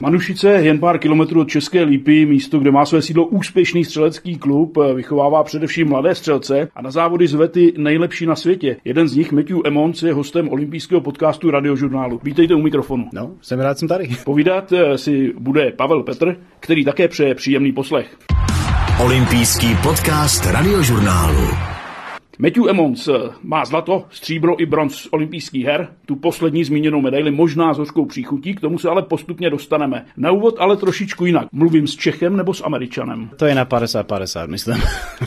Manušice, jen pár kilometrů od České Lípy, místo, kde má své sídlo úspěšný střelecký klub, vychovává především mladé střelce a na závody zve ty nejlepší na světě. Jeden z nich, Matthew Emons, je hostem olympijského podcastu Radiožurnálu. Vítejte u mikrofonu. No, jsem rád, jsem tady. Povídat eh, si bude Pavel Petr, který také přeje příjemný poslech. Olympijský podcast Radiožurnálu. Matthew Emmons eh, má zlato, stříbro i bronz z olympijských her, tu poslední zmíněnou medaili možná s hořkou příchutí, k tomu se ale postupně dostaneme. Na úvod ale trošičku jinak. Mluvím s Čechem nebo s Američanem? To je na 50-50, myslím.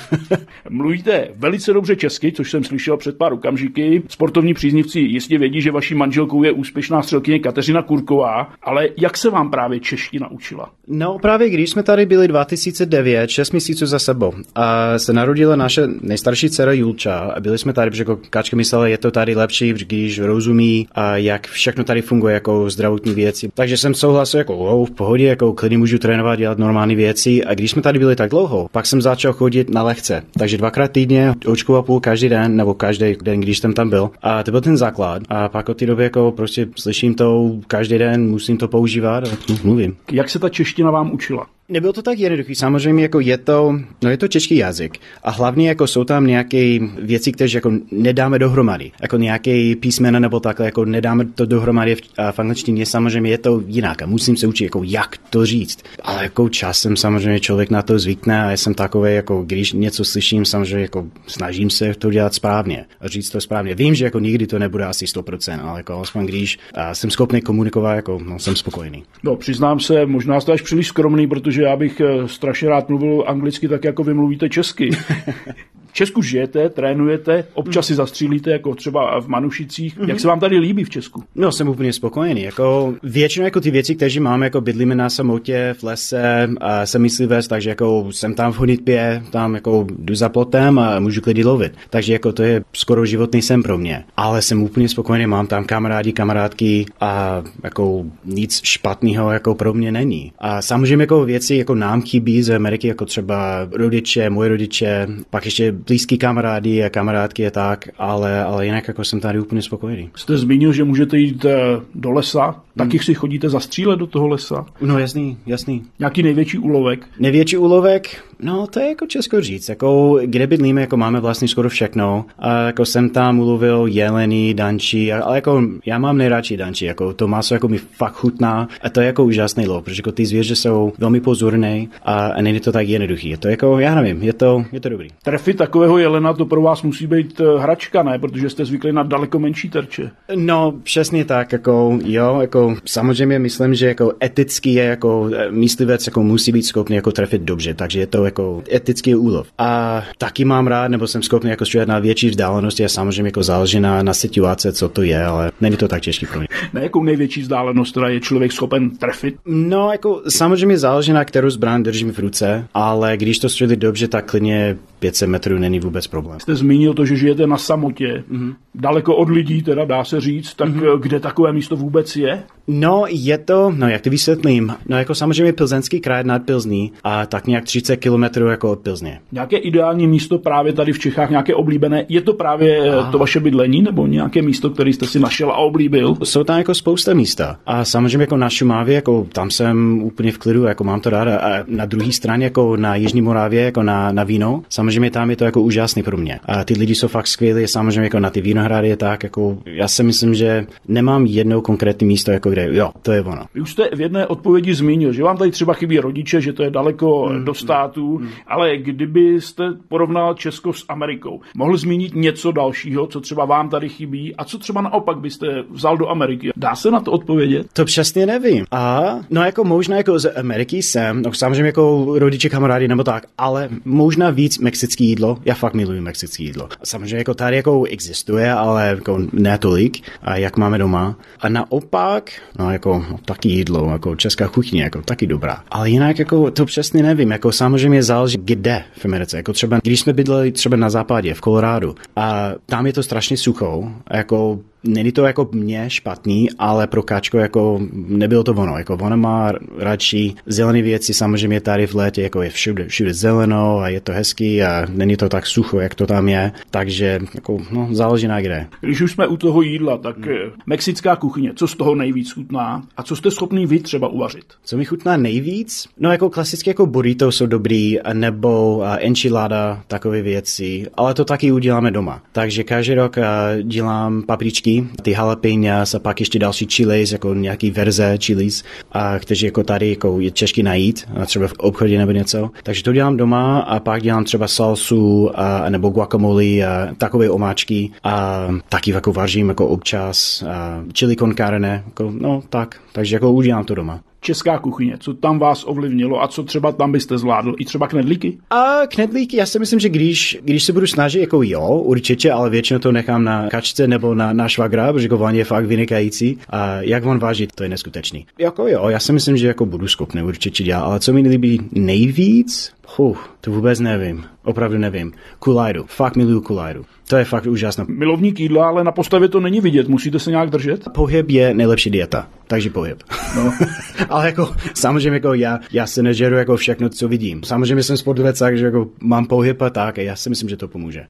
Mluvíte velice dobře česky, což jsem slyšel před pár okamžiky. Sportovní příznivci jistě vědí, že vaší manželkou je úspěšná střelkyně Kateřina Kurková, ale jak se vám právě čeština učila? No právě když jsme tady byli 2009, 6 měsíců za sebou, a se narodila naše nejstarší dcera Julka Julča a byli jsme tady, protože jako Kačka myslela, je to tady lepší, když rozumí a jak všechno tady funguje jako zdravotní věci. Takže jsem souhlasil jako oh, v pohodě, jako klidně můžu trénovat, dělat normální věci a když jsme tady byli tak dlouho, pak jsem začal chodit na lehce. Takže dvakrát týdně, očku a půl každý den, nebo každý den, když jsem tam byl. A to byl ten základ. A pak od té doby jako prostě slyším to každý den, musím to používat a mluvím. Jak se ta čeština vám učila? Nebylo to tak jednoduché. Samozřejmě jako je to, no je to český jazyk. A hlavně jako jsou tam nějaké věci, které jako nedáme dohromady. Jako nějaké písmena nebo takhle, jako nedáme to dohromady v, v angličtině. Samozřejmě je to jinak a musím se učit, jako jak to říct. Ale jako časem samozřejmě člověk na to zvykne a já jsem takový, jako když něco slyším, samozřejmě jako snažím se to dělat správně a říct to správně. Vím, že jako nikdy to nebude asi 100%, ale jako aspoň když jsem schopný komunikovat, jako no, jsem spokojený. No, přiznám se, možná jste až příliš skromný, protože protože já bych eh, strašně rád mluvil anglicky tak, jako vy mluvíte česky. V Česku žijete, trénujete, občas si zastřílíte, jako třeba v Manušicích. Mm-hmm. Jak se vám tady líbí v Česku? No, jsem úplně spokojený. Jako většinou jako ty věci, které máme, jako bydlíme na samotě, v lese, a jsem myslivec, takže jako jsem tam v honitbě, tam jako jdu za plotem a můžu klidně lovit. Takže jako to je skoro životný sen pro mě. Ale jsem úplně spokojený, mám tam kamarádi, kamarádky a jako nic špatného jako pro mě není. A samozřejmě jako věci jako nám chybí z Ameriky, jako třeba rodiče, moje rodiče, pak ještě blízký kamarádi a kamarádky je tak, ale, ale jinak jako jsem tady úplně spokojený. Jste zmínil, že můžete jít eh, do lesa, taky hmm. si chodíte zastřílet do toho lesa? No jasný, jasný. Nějaký největší úlovek? Největší úlovek? No to je jako česko říct, jako kde bydlíme, jako máme vlastně skoro všechno. A jako jsem tam ulovil jelení, dančí, ale jako já mám nejradši dančí, jako to maso jako mi fakt chutná a to je jako úžasný lov, protože jako ty zvěře jsou velmi pozorné a, a není to tak jednoduchý. Je to jako, já nevím, je to, je to dobrý. Trefit takového jelena to pro vás musí být eh, hračka, ne? Protože jste zvykli na daleko menší terče. No, přesně tak, jako jo, jako samozřejmě myslím, že jako etický je jako eh, myslivec jako musí být schopný jako trefit dobře, takže je to jako etický úlov. A taky mám rád, nebo jsem schopný jako střílet na větší vzdálenosti a samozřejmě jako záleží na, na situace, co to je, ale není to tak těžký pro mě. Na jakou největší vzdálenost teda je člověk schopen trefit? No, jako samozřejmě záleží na kterou zbraň držím v ruce, ale když to střelí dobře, tak klidně 500 metrů není vůbec problém. Jste zmínil to, že žijete na samotě, mm-hmm. daleko od lidí, teda dá se říct, tak mm-hmm. kde takové místo vůbec je? No, je to, no jak to vysvětlím, no jako samozřejmě Plzeňský kraj nad Pilzní a tak nějak 30 kilometrů jako od Pilzně. Nějaké ideální místo právě tady v Čechách, nějaké oblíbené, je to právě eh, a... to vaše bydlení nebo nějaké místo, které jste si našel a oblíbil? Jsou tam jako spousta místa a samozřejmě jako na Šumávě, jako tam jsem úplně v klidu, jako mám to rád a na druhé straně jako na Jižní Moravě, jako na, na víno, samozřejmě tam je to jako úžasný pro mě. A ty lidi jsou fakt skvělí, samozřejmě jako na ty vinohrady je tak, jako já si myslím, že nemám jedno konkrétní místo, jako kde, jo, to je ono. Už jste v jedné odpovědi zmínil, že vám tady třeba chybí rodiče, že to je daleko mm, do států, mm, ale kdybyste porovnal Česko s Amerikou, mohl zmínit něco dalšího, co třeba vám tady chybí a co třeba naopak byste vzal do Ameriky? Dá se na to odpovědět? To přesně nevím. A no jako možná jako z Ameriky jsem, no samozřejmě jako rodiče, kamarádi nebo tak, ale možná víc mexický jídlo. Já fakt miluji mexické jídlo. Samozřejmě jako tady jako existuje, ale jako ne tolik, a jak máme doma. A naopak, no jako no, taky jídlo, jako česká kuchyně, jako taky dobrá. Ale jinak jako to přesně nevím, jako samozřejmě záleží kde v Americe. Jako třeba, když jsme bydleli třeba na západě, v Kolorádu, a tam je to strašně sucho, jako Není to jako mě špatný, ale pro Kačko jako nebylo to ono. Jako ona má radši zelené věci, samozřejmě tady v létě jako je všude, všude zeleno a je to hezký a není to tak sucho, jak to tam je. Takže jako, no, záleží na kde. Když už jsme u toho jídla, tak hmm. mexická kuchyně, co z toho nejvíc chutná a co jste schopný vy třeba uvařit? Co mi chutná nejvíc? No jako klasicky jako burrito jsou dobrý, nebo enchilada, takové věci, ale to taky uděláme doma. Takže každý rok dělám papričky, ty jalapeňas a pak ještě další chilis, jako nějaký verze chilis, a kteří jako tady jako je těžký najít, třeba v obchodě nebo něco. Takže to dělám doma a pak dělám třeba salsu a, nebo guacamole a takové omáčky. A taky jako vařím jako občas a chili con carne, jako, no tak, takže jako udělám to doma česká kuchyně, co tam vás ovlivnilo a co třeba tam byste zvládl? I třeba knedlíky? A knedlíky, já si myslím, že když, když se budu snažit, jako jo, určitě, ale většinou to nechám na kačce nebo na, na švagra, protože on je fakt vynikající. A jak on váží, to je neskutečný. Jako jo, já si myslím, že jako budu schopný určitě dělat, ale co mi líbí nejvíc, Huh, to vůbec nevím. Opravdu nevím. Kulajdu. Fakt miluju kulajdu. To je fakt úžasné. Milovník jídla, ale na postavě to není vidět. Musíte se nějak držet? Pohyb je nejlepší dieta. Takže pohyb. No. ale jako samozřejmě jako já, já se nežeru jako všechno, co vidím. Samozřejmě jsem sportovec, takže jako mám pohyb a tak a já si myslím, že to pomůže.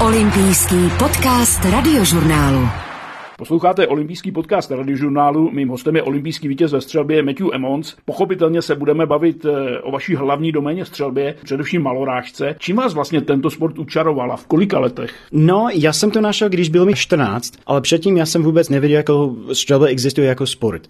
Olympijský podcast radiožurnálu. Posloucháte olympijský podcast radiožurnálu. Mým hostem je olympijský vítěz ve střelbě Matthew Emmons. Pochopitelně se budeme bavit eh, o vaší hlavní doméně střelbě, především malorážce. Čím vás vlastně tento sport učarovala? V kolika letech? No, já jsem to našel, když byl mi 14, ale předtím já jsem vůbec nevěděl, jako střelba existuje jako sport.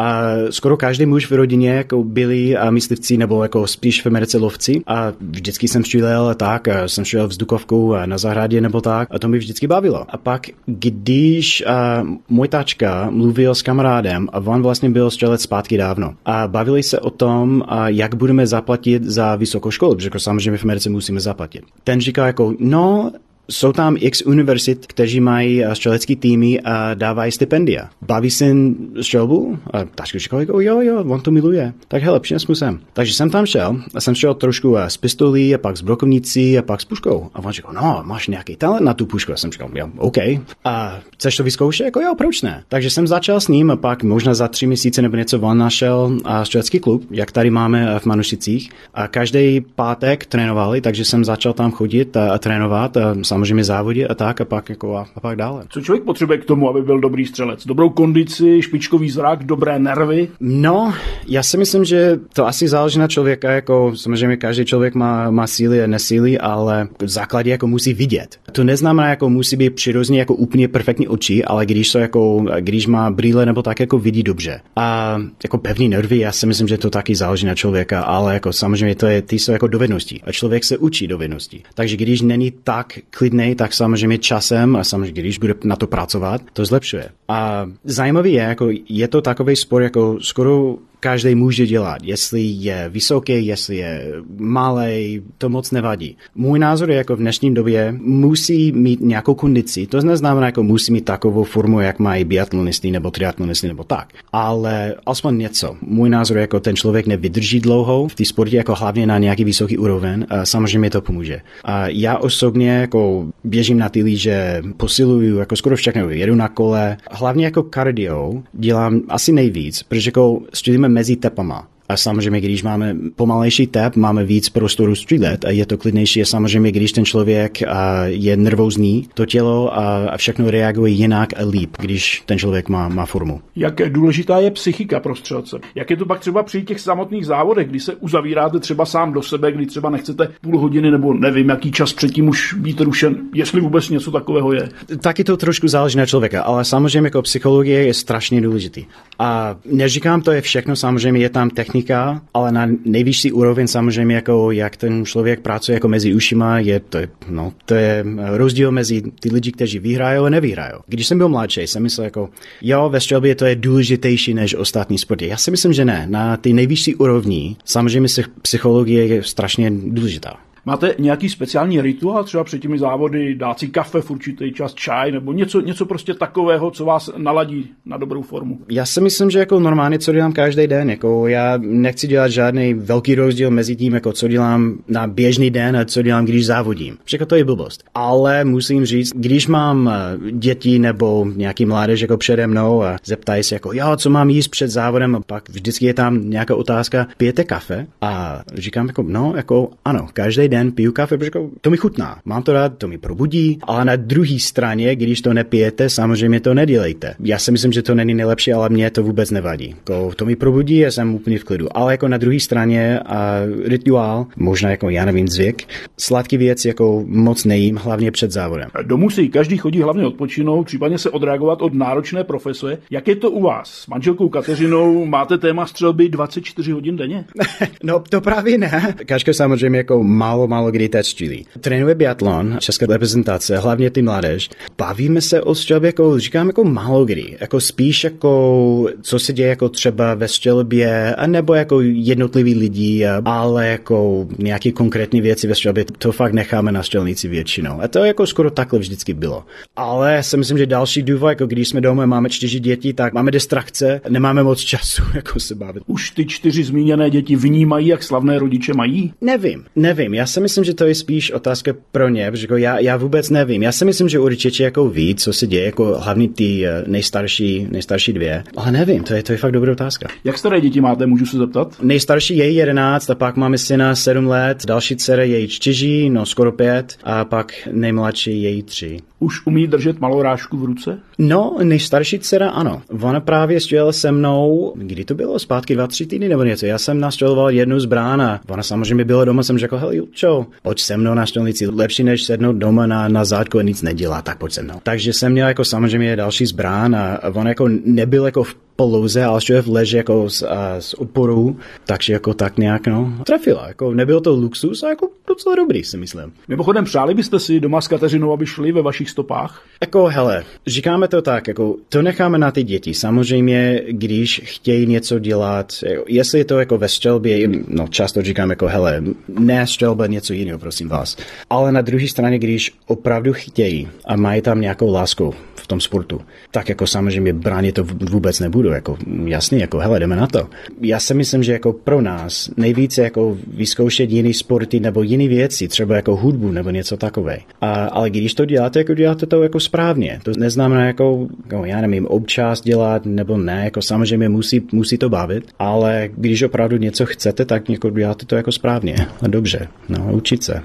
A skoro každý muž v rodině jako byli a myslivci nebo jako spíš v Americe lovci a vždycky jsem střílel tak, a jsem střílel vzdukovkou na zahradě nebo tak a to mi vždycky bavilo. A pak, když a, můj tačka mluvil s kamarádem a on vlastně byl střelec zpátky dávno a bavili se o tom, a jak budeme zaplatit za vysokou školu, protože jako samozřejmě v Americe musíme zaplatit. Ten říkal jako, no, jsou tam x univerzit, kteří mají eh, střelecký týmy a dávají stipendia. Baví se střelbu? A říkal, jako, jo, jo, on to miluje. Tak hele, přines mu sem. Takže jsem tam šel a jsem šel trošku s eh, pistolí a pak s brokovnicí a pak s puškou. A on říkal, no, máš nějaký talent na tu pušku. A jsem říkal, jo, OK. A chceš to vyzkoušet? Jako jo, proč ne? Takže jsem začal s ním a pak možná za tři měsíce nebo něco on našel a střelecký klub, jak tady máme eh, v Manušicích. A každý pátek trénovali, takže jsem začal tam chodit a, a trénovat. A samozřejmě závodě a tak a pak, jako a, a pak dále. Co člověk potřebuje k tomu, aby byl dobrý střelec? Dobrou kondici, špičkový zrak, dobré nervy? No, já si myslím, že to asi záleží na člověka, jako samozřejmě každý člověk má, má síly a nesíly, ale v základě jako musí vidět. To neznamená, jako musí být přirozeně jako úplně perfektní oči, ale když to jako, když má brýle nebo tak, jako vidí dobře. A jako pevný nervy, já si myslím, že to taky záleží na člověka, ale jako samozřejmě to je, ty jsou jako dovednosti a člověk se učí dovednosti. Takže když není tak klidný, tak samozřejmě časem a samozřejmě, když bude na to pracovat, to zlepšuje. A zajímavý je, jako je to takový sport, jako skoro každý může dělat. Jestli je vysoký, jestli je malý, to moc nevadí. Můj názor je jako v dnešní době musí mít nějakou kondici. To neznamená, jako musí mít takovou formu, jak mají biatlonisty nebo triatlonisty nebo tak. Ale aspoň něco. Můj názor je jako ten člověk nevydrží dlouho v té sportě jako hlavně na nějaký vysoký úroveň. A samozřejmě to pomůže. A já osobně jako běžím na ty líže, posiluju jako skoro všechno. Jedu na kole. Hlavně jako kardio dělám asi nejvíc, protože jako mezi tepama. A samozřejmě, když máme pomalejší tep, máme víc prostoru střílet a je to klidnější. A samozřejmě, když ten člověk je nervózní, to tělo a všechno reaguje jinak a líp, když ten člověk má, má formu. Jak důležitá je psychika pro střelce? Jak je to pak třeba při těch samotných závodech, kdy se uzavíráte třeba sám do sebe, kdy třeba nechcete půl hodiny nebo nevím, jaký čas předtím už být rušen, jestli vůbec něco takového je? Taky to trošku záleží na člověka, ale samozřejmě jako psychologie je strašně důležitý. A neříkám, to je všechno, samozřejmě je tam technika technika, ale na nejvyšší úroveň samozřejmě jako jak ten člověk pracuje jako mezi ušima, je to, no, to je rozdíl mezi ty lidi, kteří vyhrají a nevyhrají. Když jsem byl mladší, jsem myslel jako, jo, ve střelbě to je důležitější než ostatní sporty. Já si myslím, že ne. Na ty nejvyšší úrovni samozřejmě psychologie je strašně důležitá. Máte nějaký speciální rituál, třeba před těmi závody, dát si kafe v určitý čas, čaj, nebo něco, něco prostě takového, co vás naladí na dobrou formu? Já si myslím, že jako normálně, co dělám každý den, jako já nechci dělat žádný velký rozdíl mezi tím, jako co dělám na běžný den a co dělám, když závodím. Všechno to je blbost. Ale musím říct, když mám eh, děti nebo nějaký mládež jako přede mnou a zeptají se jako, jo, co mám jíst před závodem a pak vždycky je tam nějaká otázka, pijete kafe? A říkám jako, no, jako ano, každý den piju kafe, protože jako, to mi chutná. Mám to rád, to mi probudí, ale na druhé straně, když to nepijete, samozřejmě to nedělejte. Já si myslím, že to není nejlepší, ale mě to vůbec nevadí. Jako, to mi probudí a jsem úplně v klidu. Ale jako na druhé straně a rituál, možná jako já nevím, zvyk, sladký věc jako moc nejím, hlavně před závodem. Domů si každý chodí hlavně odpočinout, případně se odreagovat od náročné profese. Jak je to u vás? S manželkou Kateřinou máte téma střelby 24 hodin denně? no to právě ne. Kaška samozřejmě jako málo, málo kdy tečtí. Trénuje biatlon, české reprezentace, hlavně ty mládež. Bavíme se o střelbě, jako říkám, jako málo kdy. Jako spíš jako, co se děje jako třeba ve střelbě, nebo jako jednotlivý lidi, ale jako nějaké konkrétní věci ve střelbě, to fakt necháme na střelnici většinou. A to jako skoro takhle vždycky bylo. Ale si myslím, že další důvod, jako když jsme doma, máme čtyři děti, tak máme distrakce, nemáme moc času jako se bavit. Už ty čtyři zmíněné děti vnímají, jak slavné rodiče mají? Nevím, nevím. Já si myslím, že to je spíš otázka pro ně, protože jako já, já vůbec nevím. Já si myslím, že určitě jako ví, co se děje, jako hlavně ty eh, nejstarší, nejstarší dvě. Ale nevím, to je, to je fakt dobrá otázka. Jak staré děti máte, můžu se zeptat? Nejstarší je 11 a pak máme syna 7 let, další dcera je 4, no skoro 5 a pak nejmladší je 3. Už umí držet malou rážku v ruce? No, nejstarší dcera ano. Ona právě střelila se mnou, kdy to bylo, zpátky dva, tři týdny nebo něco. Já jsem nastřeloval jednu zbrán a ona samozřejmě byla doma, jsem řekl, hej, čo, pojď se mnou na střelnici, lepší než sednout doma na, na zádku a nic nedělat, tak pojď se mnou. Takže jsem měl jako samozřejmě další zbrán a on jako nebyl jako v poloze, ale že v leže jako z, a, z oporu, takže jako tak nějak, no, trefila. Jako nebyl to luxus a jako docela dobrý, si myslím. Mimochodem, přáli byste si doma s Kateřinou, aby šli ve vašich stopách? Jako, hele, říkáme to tak, jako to necháme na ty děti. Samozřejmě, když chtějí něco dělat, jestli je to jako ve střelbě, no často říkám jako, hele, ne střelba, něco jiného, prosím vás. Ale na druhé straně, když opravdu chtějí a mají tam nějakou lásku v tom sportu, tak jako samozřejmě bránit to vůbec nebudu, jako jasně, jako hele, jdeme na to. Já si myslím, že jako pro nás nejvíce jako vyzkoušet jiný sporty nebo jiné věci, třeba jako hudbu nebo něco takové. A, ale když to děláte, jako děláte to jako správně. To neznamená jako, jako já nevím, občas dělat nebo ne, jako samozřejmě musí, musí to bavit, ale když opravdu něco chcete, tak jako děláte to jako správně a dobře. No, učit se.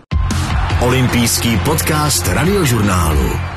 Olympijský podcast radiožurnálu.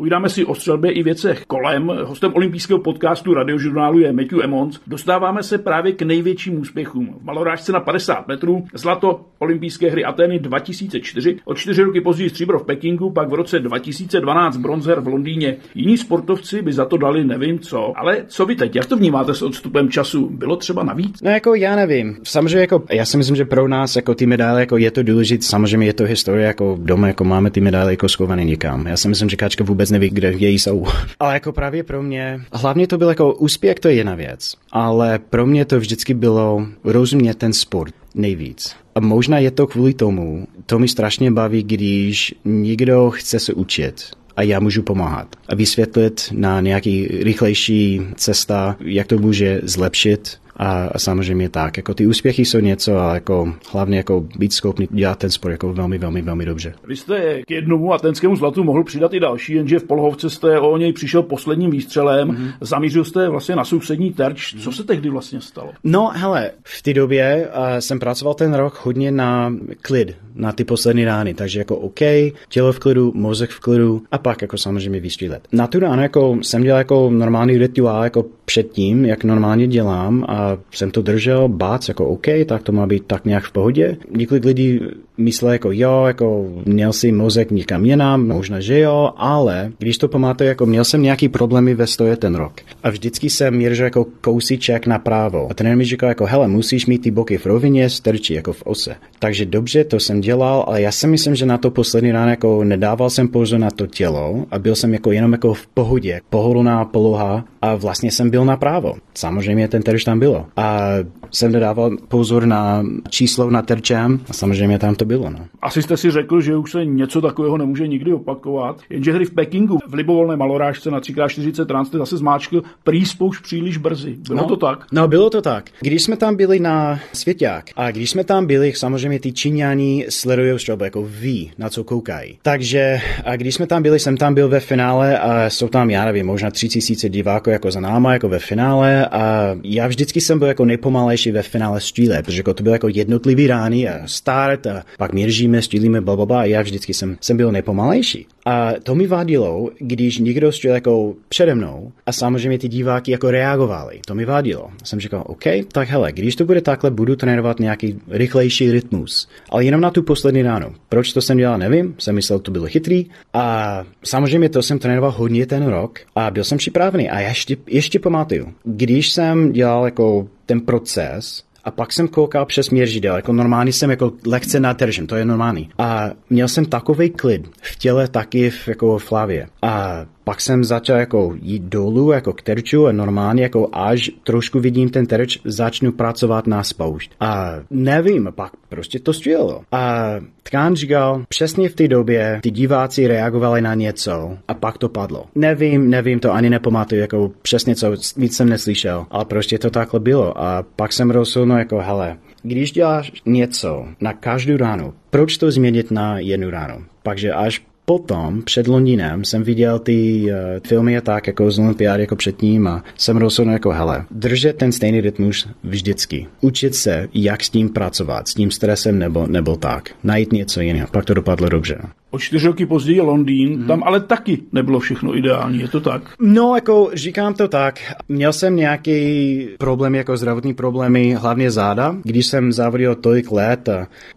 Povídáme si o střelbě i věcech kolem. Hostem olympijského podcastu radiožurnálu je Matthew Emmons. Dostáváme se právě k největším úspěchům. V malorážce na 50 metrů, zlato olympijské hry Ateny 2004, o čtyři roky později stříbro v Pekingu, pak v roce 2012 bronzer v Londýně. Jiní sportovci by za to dali nevím co. Ale co vy teď? Jak to vnímáte s odstupem času? Bylo třeba navíc? No jako já nevím. Samozřejmě jako, já si myslím, že pro nás jako ty medaile jako je to důležité. Samozřejmě je to historie, jako doma jako máme ty medaile jako skované nikam. Já si myslím, že Kačka vůbec vůbec neví, kde její jsou. Ale jako právě pro mě, hlavně to byl jako úspěch, to je jedna věc, ale pro mě to vždycky bylo rozumět ten sport nejvíc. A možná je to kvůli tomu, to mi strašně baví, když někdo chce se učit a já můžu pomáhat a vysvětlit na nějaký rychlejší cesta, jak to může zlepšit a, a samozřejmě tak, jako ty úspěchy jsou něco, ale jako hlavně jako být schopný dělat ten sport jako velmi, velmi, velmi dobře. Vy jste k jednomu atenskému zlatu mohl přidat i další, jenže v Polhovce jste o něj přišel posledním výstřelem, mm-hmm. zamířil jste vlastně na sousední terč. Co se tehdy vlastně stalo? No, hele, v té době uh, jsem pracoval ten rok hodně na klid, na ty poslední rány, takže jako OK, tělo v klidu, mozek v klidu a pak jako samozřejmě vystřílet. Na tu ránu jako jsem dělal jako normální rituál jako předtím, jak normálně dělám a jsem to držel, bác, jako OK, tak to má být tak nějak v pohodě. Několik lidí myslel jako jo, jako měl si mozek někam jinam, možná, že jo, ale když to pamatuju, jako měl jsem nějaký problémy ve stoje ten rok. A vždycky jsem měřil jako kousíček napravo. A ten mi říkal jako, hele, musíš mít ty boky v rovině, strčí jako v ose. Takže dobře, to jsem dělal, ale já si myslím, že na to poslední ráno jako nedával jsem pozor na to tělo a byl jsem jako jenom jako v pohodě, pohodlná poloha a vlastně jsem byl byl napravo. Samozřejmě ten terč tam bylo. A jsem dával pozor na číslo na terčem a samozřejmě tam to bylo. No. Asi jste si řekl, že už se něco takového nemůže nikdy opakovat, jenže hry v Pekingu v libovolné malorážce na 3x40 trans zase zmáčkl prý příliš brzy. Bylo no, to tak? No, bylo to tak. Když jsme tam byli na Svěťák a když jsme tam byli, samozřejmě ty Číňani sledují třeba jako ví, na co koukají. Takže a když jsme tam byli, jsem tam byl ve finále a jsou tam, já nevím, možná tři tisíce diváků jako za náma, jako ve finále a já vždycky jsem byl jako nejpomalejší ve finále střílet, protože jako to bylo jako jednotlivý rány a start a pak měržíme, střílíme, bla, bla, bla a já vždycky jsem, jsem byl nejpomalejší. A to mi vadilo, když někdo střílel jako přede mnou a samozřejmě ty diváky jako reagovali. To mi vadilo. Jsem říkal, OK, tak hele, když to bude takhle, budu trénovat nějaký rychlejší rytmus. Ale jenom na tu poslední ránu. Proč to jsem dělal, nevím. Jsem myslel, to bylo chytrý. A samozřejmě to jsem trénoval hodně ten rok a byl jsem připravený. A ještě, ještě pamatuju, když jsem dělal jako ten proces, a pak jsem koukal přes měřidel, jako normálně jsem jako lehce natržen, to je normální. A měl jsem takový klid v těle taky v, jako v hlavě. A pak jsem začal jako jít dolů jako k terču a normálně jako až trošku vidím ten terč, začnu pracovat na spoušť. A nevím, pak prostě to střílelo. A Tkán říkal, přesně v té době ty diváci reagovali na něco a pak to padlo. Nevím, nevím, to ani nepamatuju, jako přesně co, nic jsem neslyšel, ale prostě to takhle bylo. A pak jsem rozhodl, jako hele, když děláš něco na každou ránu, proč to změnit na jednu ránu? Takže až potom před Londýnem jsem viděl ty uh, filmy a tak jako z Olympiády jako předtím a jsem rozhodl jako hele, držet ten stejný rytmus vždycky. Učit se, jak s tím pracovat, s tím stresem nebo, nebo tak. Najít něco jiného. Pak to dopadlo dobře. O čtyři roky později Londýn, hmm. tam ale taky nebylo všechno ideální, je to tak? No, jako říkám to tak. Měl jsem nějaký problém, jako zdravotní problémy, hlavně záda. Když jsem závodil tolik let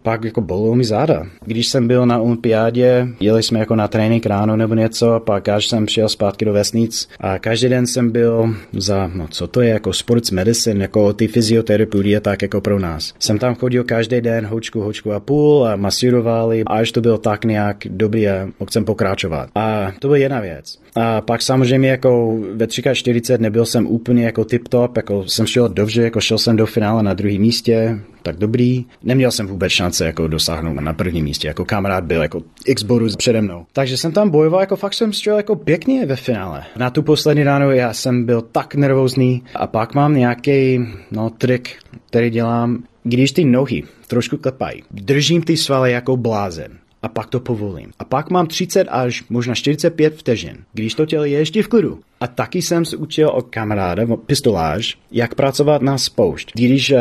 pak jako bolelo mi záda. Když jsem byl na olympiádě, jeli jsme jako na trénink ráno nebo něco, pak až jsem přijel zpátky do vesnic a každý den jsem byl za, no co to je, jako sports medicine, jako ty fyzioterapie, tak jako pro nás. Jsem tam chodil každý den, hočku, hočku a půl a masírovali, až to bylo tak nějak dobrý a chcem pokračovat. A to byla jedna věc. A pak samozřejmě jako ve 3K40 nebyl jsem úplně jako tip-top, jako jsem šel dobře, jako šel jsem do finále na druhém místě, tak dobrý. Neměl jsem vůbec šance jako dosáhnout na prvním místě, jako kamarád byl jako x bodů přede mnou. Takže jsem tam bojoval, jako fakt jsem střelil jako pěkně ve finále. Na tu poslední ránu já jsem byl tak nervózní a pak mám nějaký no, trik, který dělám, když ty nohy trošku klepají. Držím ty svaly jako blázen a pak to povolím. A pak mám 30 až možná 45 vteřin, když to tělo je ještě v klidu. A taky jsem se učil od kamaráda, pistolář, jak pracovat na spoušť, když uh,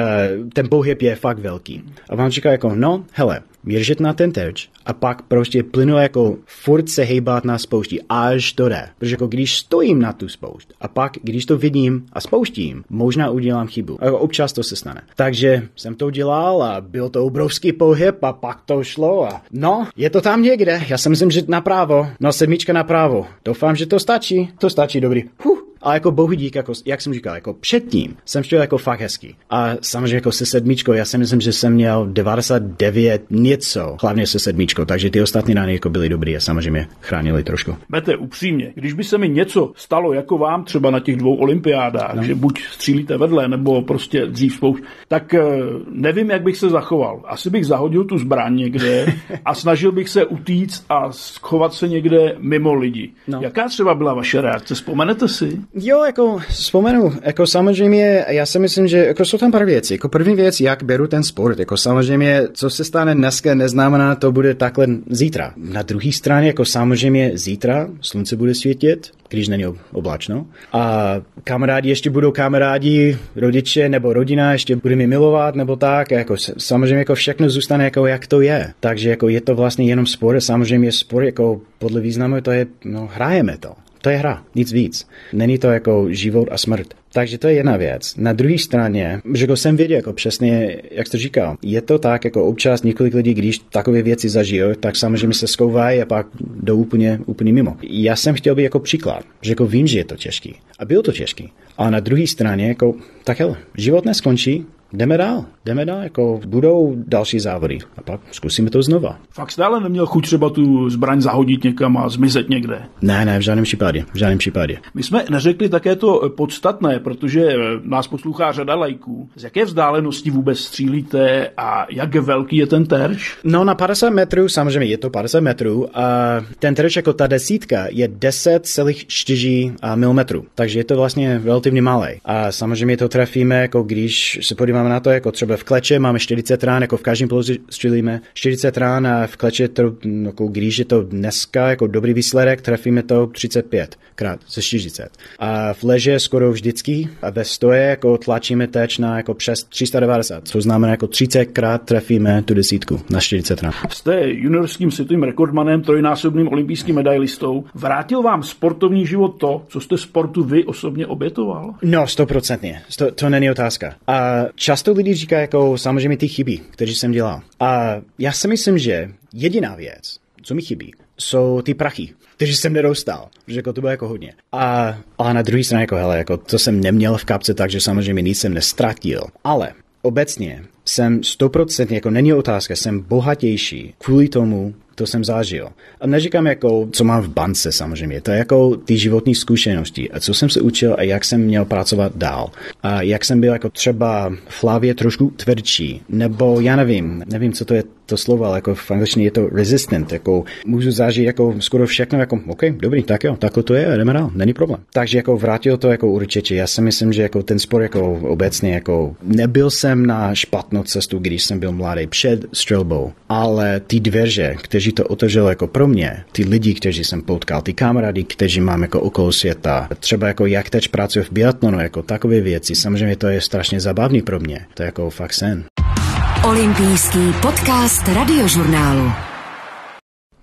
ten pohyb je fakt velký. A vám říká jako, no, hele, měřit na ten terč a pak prostě plynu jako furt se hejbat na spoušti, až to jde. Protože jako když stojím na tu spoušť a pak když to vidím a spouštím, možná udělám chybu. A jako občas to se stane. Takže jsem to udělal a byl to obrovský pohyb a pak to šlo a no, je to tam někde. Já si myslím, že napravo. No sedmička napravo. Doufám, že to stačí. To stačí, dobrý. Huh. A jako bohu dík, jako, jak jsem říkal, jako předtím jsem šel jako fakt hezký. A samozřejmě jako se sedmičkou, já si myslím, že jsem měl 99 něco, hlavně se sedmičkou, takže ty ostatní rány jako byly dobrý a samozřejmě chránili trošku. Bete, upřímně, když by se mi něco stalo jako vám třeba na těch dvou olympiádách, no. že buď střílíte vedle, nebo prostě dřív spouš, tak eh, nevím, jak bych se zachoval. Asi bych zahodil tu zbraň někde a snažil bych se utíct a schovat se někde mimo lidi. No. Jaká třeba byla vaše reakce? Vzpomenete si? Jo, jako vzpomenu, jako samozřejmě, já si myslím, že jako jsou tam pár věcí. Jako první věc, jak beru ten sport, jako samozřejmě, co se stane dneska, neznamená, to bude takhle zítra. Na druhé straně, jako samozřejmě zítra slunce bude svítit, když není oblačno. A kamarádi ještě budou kamarádi, rodiče nebo rodina ještě bude mi milovat nebo tak. Jako samozřejmě jako všechno zůstane jako jak to je. Takže jako je to vlastně jenom sport. Samozřejmě sport jako podle významu to je, no hrajeme to. To je hra, nic víc. Není to jako život a smrt. Takže to je jedna věc. Na druhé straně, že jako jsem věděl, jako přesně, jak to říkal, je to tak, jako občas několik lidí, když takové věci zažijou, tak samozřejmě se skouvají a pak jdou úplně, úplně mimo. Já jsem chtěl být jako příklad, že jako vím, že je to těžký. A bylo to těžký. A na druhé straně, jako, tak hele, život neskončí, jdeme dál. jdeme dál, jako budou další závody a pak zkusíme to znova. Fakt stále neměl chuť třeba tu zbraň zahodit někam a zmizet někde? Ne, ne, v žádném případě, v žádném případě. My jsme neřekli také to podstatné, protože nás poslouchá řada lajků. Z jaké vzdálenosti vůbec střílíte a jak velký je ten terč? No na 50 metrů, samozřejmě je to 50 metrů a ten terč jako ta desítka je 10,4 mm, takže je to vlastně relativně malý. A samozřejmě to trefíme, jako když se podíváme na to, jako třeba v kleče máme 40 rán, jako v každém polozi střílíme 40 rán a v kleče to, jako když je to dneska jako dobrý výsledek, trefíme to 35 krát ze 40. A v leže skoro vždycky a ve stoje jako tlačíme teč na jako přes 390, což znamená jako 30 krát trefíme tu desítku na 40 rán. Jste juniorským světovým rekordmanem, trojnásobným olympijským medailistou. Vrátil vám sportovní život to, co jste sportu vy osobně obětoval? No, stoprocentně. To, to není otázka. A často lidi říkají jako samozřejmě ty chyby, které jsem dělal. A já si myslím, že jediná věc, co mi chybí, jsou ty prachy, které jsem nedostal, že jako to bylo jako hodně. A, ale na druhé straně jako hele, jako to jsem neměl v kapce, takže samozřejmě nic jsem nestratil. Ale obecně jsem stoprocentně, jako není otázka, jsem bohatější kvůli tomu, to jsem zažil. A neříkám jako, co mám v bance samozřejmě, to je jako ty životní zkušenosti a co jsem se učil a jak jsem měl pracovat dál. A jak jsem byl jako třeba v hlavě trošku tvrdší, nebo já nevím, nevím, co to je to slovo, ale jako v angličtině je to resistant, jako můžu zažít jako skoro všechno, jako OK, dobrý, tak jo, takhle to je, jdeme dál, není problém. Takže jako vrátil to jako určitě, já si myslím, že jako ten sport jako obecně jako nebyl jsem na špatnou cestu, když jsem byl mladý před střelbou, ale ty dveře, kteří to otevřelo jako pro mě, ty lidi, kteří jsem potkal, ty kamarády, kteří mám jako okolo světa, třeba jako jak teď pracuji v biatlonu, jako takové věci, samozřejmě to je strašně zabavný pro mě, to je jako fakt sen. Olympijský podcast radiožurnálu.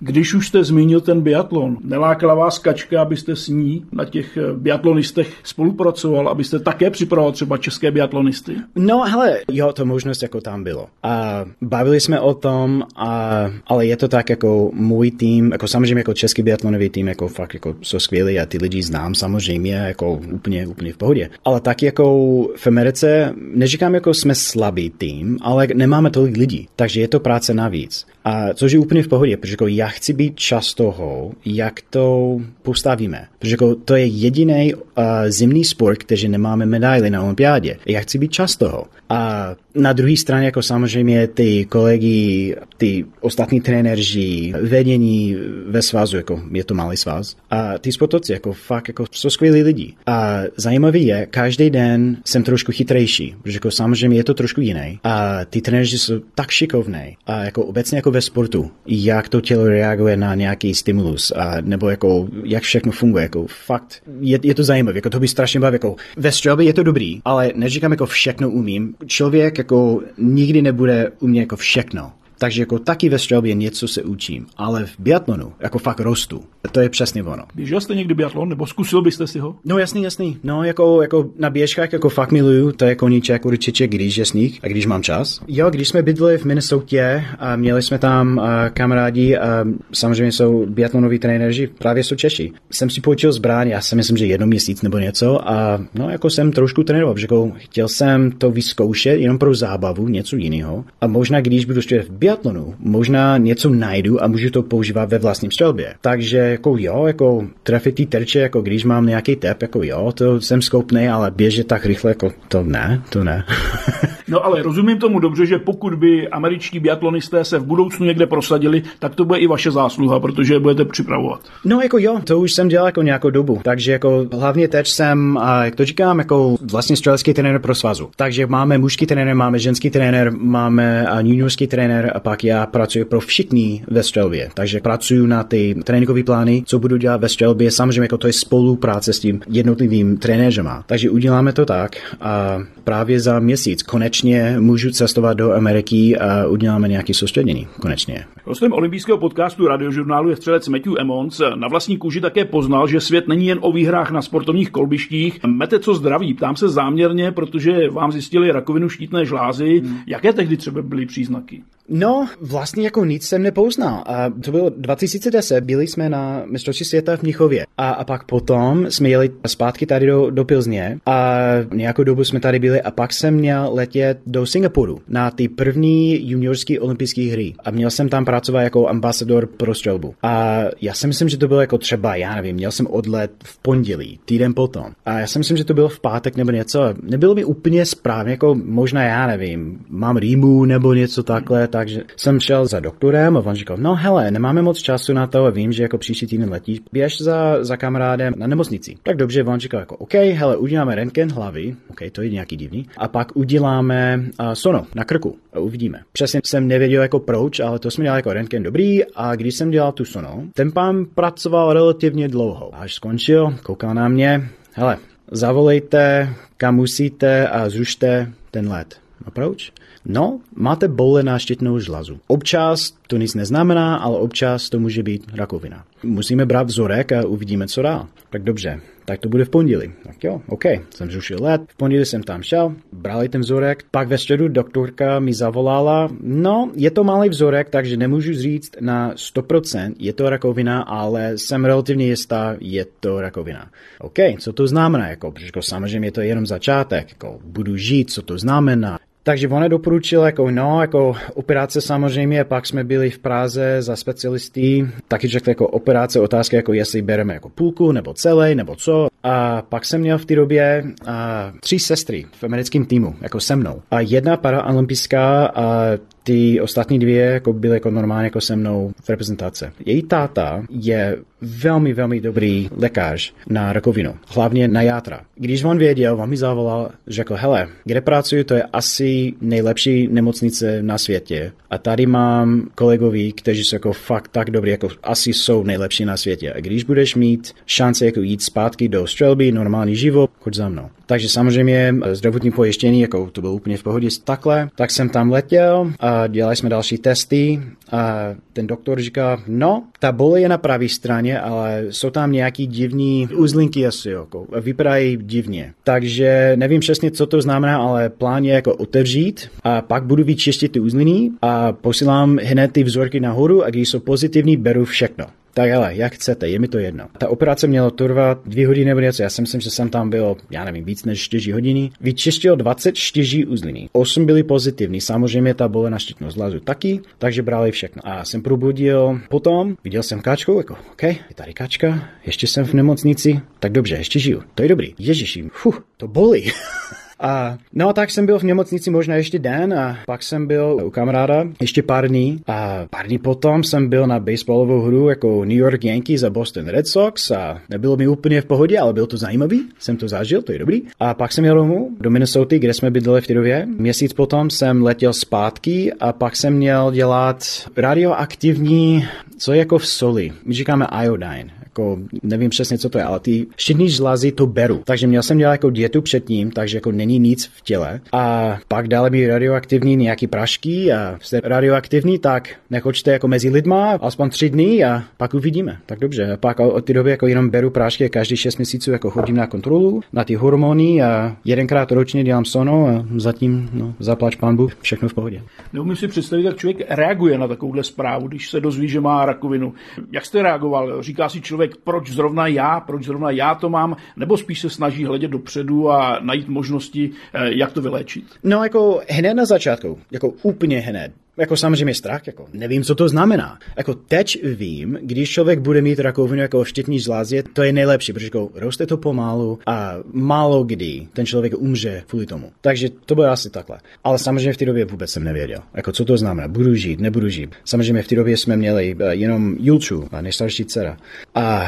Když už jste zmínil ten biatlon, nelákala vás kačka, abyste s ní na těch eh, biatlonistech spolupracoval, abyste také připravoval třeba české biatlonisty? No hele, jo, to možnost jako tam bylo. A bavili jsme o tom, a, ale je to tak jako můj tým, jako samozřejmě jako český biatlonový tým, jako fakt jako jsou skvělý a ty lidi znám samozřejmě, jako úplně, úplně v pohodě. Ale tak jako v Americe, neříkám jako jsme slabý tým, ale nemáme tolik lidí, takže je to práce navíc. A což je úplně v pohodě, protože jako já chci být čas toho, jak to postavíme. Protože jako to je jediný uh, zimný sport, který nemáme medaily na olympiádě. Já chci být čas toho. A na druhé straně jako samozřejmě ty kolegy, ty ostatní trenéři, vedení ve svazu, jako je to malý svaz. A ty sportovci jako fakt jako jsou skvělí lidi. A zajímavý je, každý den jsem trošku chytrejší, protože jako samozřejmě je to trošku jiný. A ty trenéři jsou tak šikovní. A jako obecně jako ve sportu, jak to tělo reaguje na nějaký stimulus, a nebo jako jak všechno funguje, jako fakt je, je to zajímavé, jako to by strašně baví, jako ve střelbě je to dobrý, ale neříkám jako všechno umím, člověk jako nikdy nebude umět jako všechno. Takže jako taky ve střelbě něco se učím, ale v biatlonu jako fakt rostu. To je přesně ono. Běžel jste někdy biatlon, nebo zkusil byste si ho? No jasný, jasný. No jako, jako na běžkách jako fakt miluju, to je koníček určitě, když je sníh a když mám čas. Jo, když jsme bydleli v Minnesota a měli jsme tam uh, kamarádi a samozřejmě jsou biatlonoví trenéři, právě jsou Češi. Jsem si počil zbraň, já si myslím, že jedno měsíc nebo něco a no jako jsem trošku trénoval, protože jako chtěl jsem to vyzkoušet jenom pro zábavu, něco jiného. A možná když budu v biatlonu, možná něco najdu a můžu to používat ve vlastním střelbě. Takže jako jo, jako trefit ty terče, jako když mám nějaký tep, jako jo, to jsem schopný, ale běžet tak rychle, jako to ne, to ne. no ale rozumím tomu dobře, že pokud by američtí biatlonisté se v budoucnu někde prosadili, tak to bude i vaše zásluha, protože je budete připravovat. No jako jo, to už jsem dělal jako nějakou dobu, takže jako hlavně teď jsem, a jak to říkám, jako vlastně střelecký trenér pro svazu. Takže máme mužský trenér, máme ženský trenér, máme juniorský trenér a pak já pracuji pro všichni ve střelbě. Takže pracuji na ty tréninkové plány, co budu dělat ve střelbě, samozřejmě jako to je spolupráce s tím jednotlivým trenéřema. Takže uděláme to tak a právě za měsíc konečně můžu cestovat do Ameriky a uděláme nějaký soustředění. Konečně. Hostem olympijského podcastu radiožurnálu je střelec Matthew Emmons. Na vlastní kůži také poznal, že svět není jen o výhrách na sportovních kolbištích. Mete co zdraví, ptám se záměrně, protože vám zjistili rakovinu štítné žlázy. Hmm. Jaké tehdy třeba byly příznaky? No, vlastně jako nic jsem nepouznal. A to bylo 2010, byli jsme na mistrovství světa v Mnichově. A, a pak potom jsme jeli zpátky tady do, do Pilzně a nějakou dobu jsme tady byli a pak jsem měl letět do Singapuru na ty první juniorské olympijské hry. A měl jsem tam pracovat jako ambasador pro střelbu. A já si myslím, že to bylo jako třeba, já nevím, měl jsem odlet v pondělí, týden potom. A já si myslím, že to bylo v pátek nebo něco. Nebylo mi úplně správně, jako možná já nevím, mám rýmu nebo něco takhle, takže jsem šel za doktorem a on říkal, no hele, nemáme moc času na to a vím, že jako příští týden letíš, běž za, za kamarádem na nemocnici. Tak dobře, on říkal jako, OK, hele, uděláme rentgen hlavy, OK, to je nějaký divný, a pak uděláme uh, sono na krku a uvidíme. Přesně jsem nevěděl jako proč, ale to jsme dělali jako rentgen dobrý a když jsem dělal tu sono, ten pán pracoval relativně dlouho. Až skončil, koukal na mě, hele, zavolejte, kam musíte a zrušte ten let. A proč? No, máte na štítnou žlazu. Občas to nic neznamená, ale občas to může být rakovina. Musíme brát vzorek a uvidíme, co dál. Tak dobře, tak to bude v pondělí. Tak jo, OK, jsem zrušil let, v pondělí jsem tam šel, brali ten vzorek, pak ve středu doktorka mi zavolala, no, je to malý vzorek, takže nemůžu říct na 100%, je to rakovina, ale jsem relativně jistá, je to rakovina. OK, co to znamená, jako, protože jako samozřejmě je to jenom začátek, jako, budu žít, co to znamená, takže ona doporučila jako no, jako operace samozřejmě, pak jsme byli v Praze za specialisty, taky řekl jako operace, otázky jako jestli bereme jako půlku, nebo celé, nebo co. A pak jsem měl v té době a, tři sestry v americkém týmu, jako se mnou. A jedna paraolympijská a ty ostatní dvě jako byly jako normálně jako se mnou v reprezentace. Její táta je velmi, velmi dobrý lékař na rakovinu, hlavně na játra. Když on věděl, on mi zavolal, řekl, hele, kde pracuji, to je asi nejlepší nemocnice na světě. A tady mám kolegoví, kteří jsou jako fakt tak dobrý, jako asi jsou nejlepší na světě. A když budeš mít šanci jako jít zpátky do střelby, normální život, choď za mnou. Takže samozřejmě eh, zdravotní pojištění, jako to bylo úplně v pohodě takhle, tak jsem tam letěl a dělali jsme další testy a ten doktor říká, no, ta bole je na pravé straně, ale jsou tam nějaký divní uzlinky asi, jako, vypadají divně. Takže nevím přesně, co to znamená, ale plán je jako otevřít a pak budu vyčistit ty uzliny a posílám hned ty vzorky nahoru a když jsou pozitivní, beru všechno. Tak ale, jak chcete, je mi to jedno. Ta operace měla trvat dvě hodiny nebo něco, já si myslím, že jsem tam byl, já nevím, víc než 4 hodiny. Vyčistil 24 uzliny. 8 byly pozitivní, samozřejmě ta bolena štítnost zlazu taky, takže brali všechno. A jsem probudil potom, viděl jsem kačku, jako, OK, je tady kačka, ještě jsem v nemocnici, tak dobře, ještě žiju, to je dobrý. Ježiši, fuh, to bolí. A no a tak jsem byl v nemocnici možná ještě den a pak jsem byl u kamaráda ještě pár dní a pár dní potom jsem byl na baseballovou hru jako New York Yankees a Boston Red Sox a nebylo mi úplně v pohodě, ale bylo to zajímavý, jsem to zažil, to je dobrý. A pak jsem jel domů do Minnesota, kde jsme bydleli v Tyrově. Měsíc potom jsem letěl zpátky a pak jsem měl dělat radioaktivní, co je jako v soli. My říkáme iodine jako nevím přesně, co to je, ale ty štítní žlázy to beru. Takže měl jsem dělat jako dietu předtím, takže jako není nic v těle. A pak dále mi radioaktivní nějaký prašky a jste radioaktivní, tak nechoďte jako mezi lidma aspoň tři dny a pak uvidíme. Tak dobře. A pak od té doby jako jenom beru prášky a každý šest měsíců jako chodím na kontrolu, na ty hormony a jedenkrát ročně dělám sono a zatím no, zaplač pán Bůh, všechno v pohodě. Neumím si představit, jak člověk reaguje na takovouhle zprávu, když se dozví, že má rakovinu. Jak jste reagoval? Říká si člověk, člověk, proč zrovna já, proč zrovna já to mám, nebo spíš se snaží hledět dopředu a najít možnosti, eh, jak to vyléčit? No jako hned na začátku, jako úplně hned. Jako samozřejmě strach, jako nevím, co to znamená. Jako teď vím, když člověk bude mít rakovinu jako štítní žlázě, to je nejlepší, protože jako roste to pomalu a málo kdy ten člověk umře kvůli tomu. Takže to bylo asi takhle. Ale samozřejmě v té době vůbec jsem nevěděl, jako co to znamená, budu žít, nebudu žít. Samozřejmě v té době jsme měli eh, jenom Julču, nejstarší dcera. A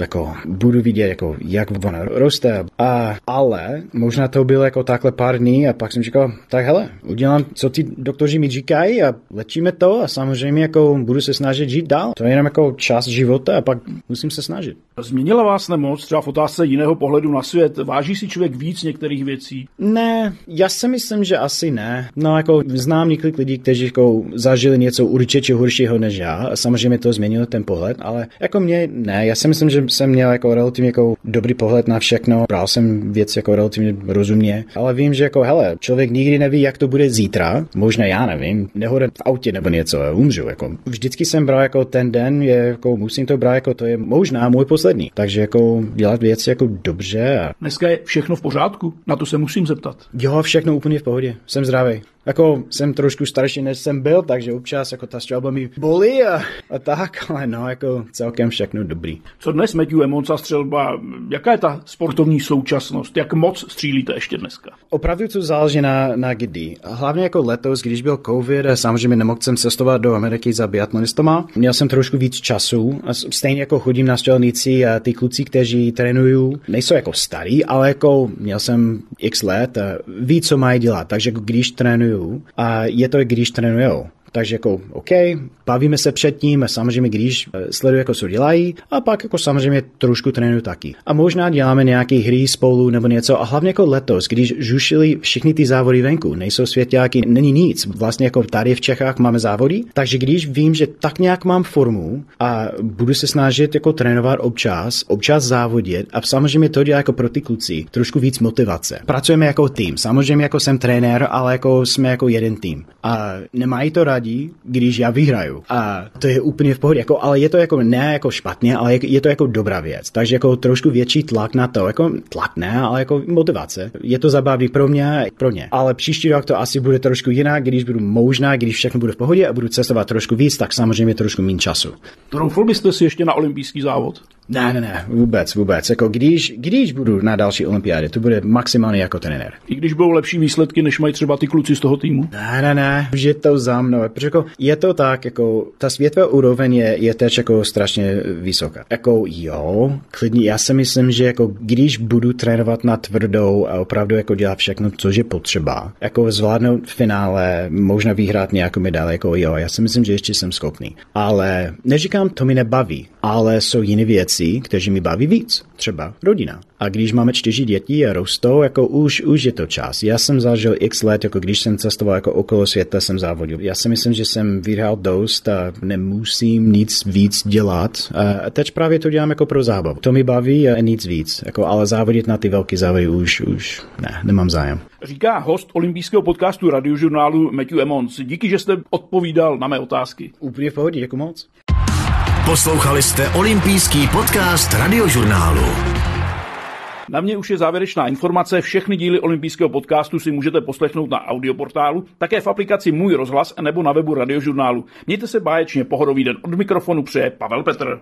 jako budu vidět, jako, jak ona roste. A, ale možná to bylo jako takhle pár dní a pak jsem říkal, tak hele, udělám, co ty doktoři mi říkají a lečíme to a samozřejmě jako budu se snažit žít dál. To je jenom jako čas života a pak musím se snažit. Změnila vás nemoc třeba v otázce jiného pohledu na svět? Váží si člověk víc některých věcí? Ne, já si myslím, že asi ne. No, jako znám několik lidí, kteří jako zažili něco určitě horšího než já. Samozřejmě to změnilo ten pohled, ale jako mě ne. Já si myslím, že jsem měl jako relativně jako dobrý pohled na všechno. Bral jsem věc jako relativně rozumně, ale vím, že jako hele, člověk nikdy neví, jak to bude zítra. Možná já nevím, nehoda v autě nebo něco, umřu. Jako. Vždycky jsem bral jako ten den, je jako musím to brát jako to je možná můj poslední. Takže jako dělat věci jako dobře. A... Dneska je všechno v pořádku? Na to se musím zeptat. Jo, všechno úplně v pohodě. Jsem zdravý. Jako jsem trošku starší, než jsem byl, takže občas jako ta střelba mi bolí a, a tak, ale no, jako celkem všechno dobrý. Co dnes Matthew Emonsa střelba, jaká je ta sportovní současnost? Jak moc střílíte ještě dneska? Opravdu to záleží na, na kdy. Hlavně jako letos, když byl covid, samozřejmě nemohl jsem cestovat do Ameriky za biatlonistama. Měl jsem trošku víc času a stejně jako chodím na střelnici a ty kluci, kteří trénují, nejsou jako starý, ale jako měl jsem x let a ví, co mají dělat. Takže když trénuju a je to, když trénujou. Takže jako OK, bavíme se předtím, samozřejmě když eh, sleduju, jako co dělají, a pak jako samozřejmě trošku trénuju taky. A možná děláme nějaké hry spolu nebo něco, a hlavně jako letos, když žušili všechny ty závody venku, nejsou světáky, není nic. Vlastně jako tady v Čechách máme závody, takže když vím, že tak nějak mám formu a budu se snažit jako trénovat občas, občas závodit a samozřejmě to dělá jako pro ty kluci trošku víc motivace. Pracujeme jako tým, samozřejmě jako jsem trenér, ale jako jsme jako jeden tým. A nemají to rádi rádi, když já vyhraju. A to je úplně v pohodě, jako, ale je to jako ne jako špatně, ale je to jako dobrá věc. Takže jako trošku větší tlak na to, jako tlak ne, ale jako motivace. Je to zabavný pro mě, pro mě. Ale příští rok to asi bude trošku jinak, když budu možná, když všechno bude v pohodě a budu cestovat trošku víc, tak samozřejmě trošku méně času. Troufl byste si ještě na olympijský závod? Ne, ne, ne, vůbec, vůbec. Jako když, když budu na další olympiádě, to bude maximálně jako trenér. I když budou lepší výsledky, než mají třeba ty kluci z toho týmu? Ne, ne, ne, už je to za mnou. Protože jako je to tak, jako ta světová úroveň je, je teď jako strašně vysoká. Jako jo, klidně, já si myslím, že jako když budu trénovat na tvrdou a opravdu jako dělat všechno, co je potřeba, jako zvládnout finále, možná vyhrát nějakou medaili, jako jo, já si myslím, že ještě jsem schopný. Ale neříkám, to mi nebaví, ale jsou jiné věci, které mi baví víc, třeba rodina. A když máme čtyři děti a rostou, jako už, už je to čas. Já jsem zažil x let, jako když jsem cestoval jako okolo světa, jsem závodil. Já si myslím, že jsem vyhrál dost a nemusím nic víc dělat. A teď právě to dělám jako pro zábavu. To mi baví a nic víc. Jako, ale závodit na ty velké závody už, už ne, nemám zájem. Říká host olympijského podcastu radiožurnálu Matthew Emmons. Díky, že jste odpovídal na mé otázky. Úplně v pohodě, jako moc. Poslouchali jste olympijský podcast radiožurnálu. Na mě už je závěrečná informace. Všechny díly olympijského podcastu si můžete poslechnout na audioportálu, také v aplikaci Můj rozhlas nebo na webu radiožurnálu. Mějte se báječně, pohodový den od mikrofonu přeje Pavel Petr.